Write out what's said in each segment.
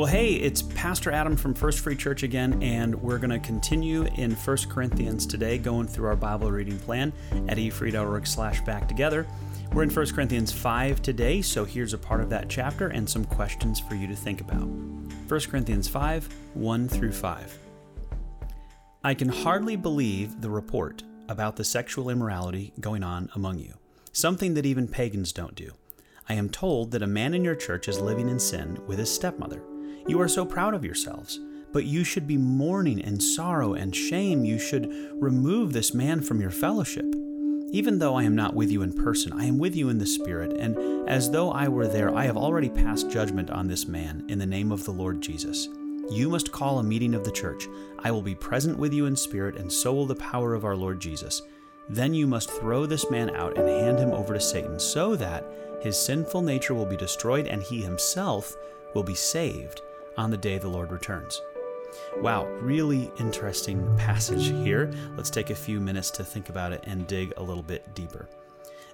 Well, hey, it's Pastor Adam from First Free Church again, and we're going to continue in 1 Corinthians today, going through our Bible reading plan at efree.org slash back together. We're in 1 Corinthians 5 today, so here's a part of that chapter and some questions for you to think about. 1 Corinthians 5 1 through 5. I can hardly believe the report about the sexual immorality going on among you, something that even pagans don't do. I am told that a man in your church is living in sin with his stepmother. You are so proud of yourselves, but you should be mourning and sorrow and shame. You should remove this man from your fellowship. Even though I am not with you in person, I am with you in the Spirit, and as though I were there, I have already passed judgment on this man in the name of the Lord Jesus. You must call a meeting of the church. I will be present with you in spirit, and so will the power of our Lord Jesus. Then you must throw this man out and hand him over to Satan, so that his sinful nature will be destroyed and he himself will be saved on the day the Lord returns. Wow, really interesting passage here. Let's take a few minutes to think about it and dig a little bit deeper.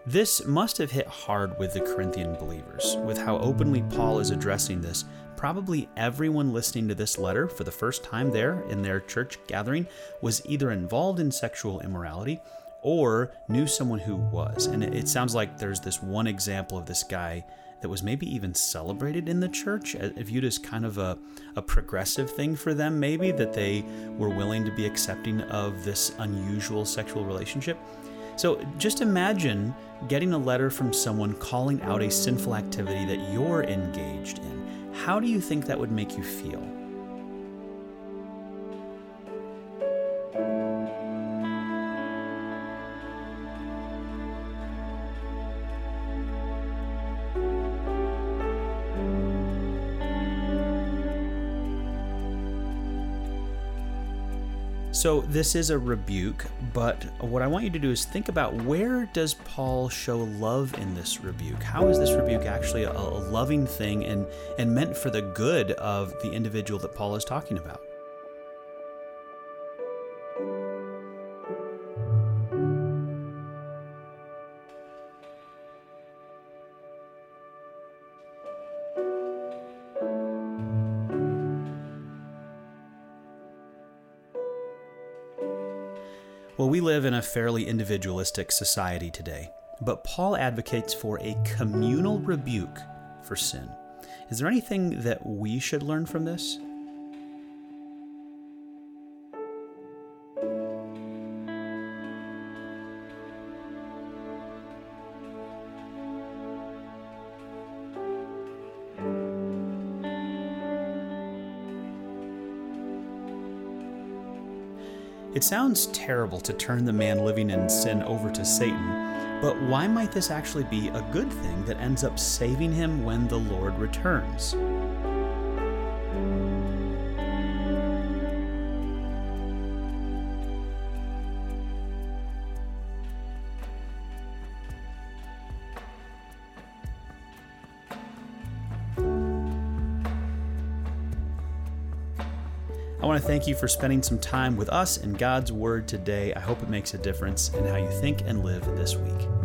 This must have hit hard with the Corinthian believers, with how openly Paul is addressing this. Probably everyone listening to this letter for the first time there in their church gathering was either involved in sexual immorality or knew someone who was. And it sounds like there's this one example of this guy that was maybe even celebrated in the church, viewed as kind of a, a progressive thing for them, maybe, that they were willing to be accepting of this unusual sexual relationship. So just imagine getting a letter from someone calling out a sinful activity that you're engaged in. How do you think that would make you feel? So this is a rebuke, but what I want you to do is think about where does Paul show love in this rebuke? How is this rebuke actually a, loving thing and, and meant for the good of the individual that Paul is talking about? Well, we live in a fairly individualistic society today, but Paul advocates for a communal rebuke for sin. Is there anything that we should learn from this? It sounds terrible to turn the man living in sin over to Satan, but why might this actually be a good thing that ends up saving him when the Lord returns? I want to thank you for spending some time with us in God's Word today. I hope it makes a difference in how you think and live this week.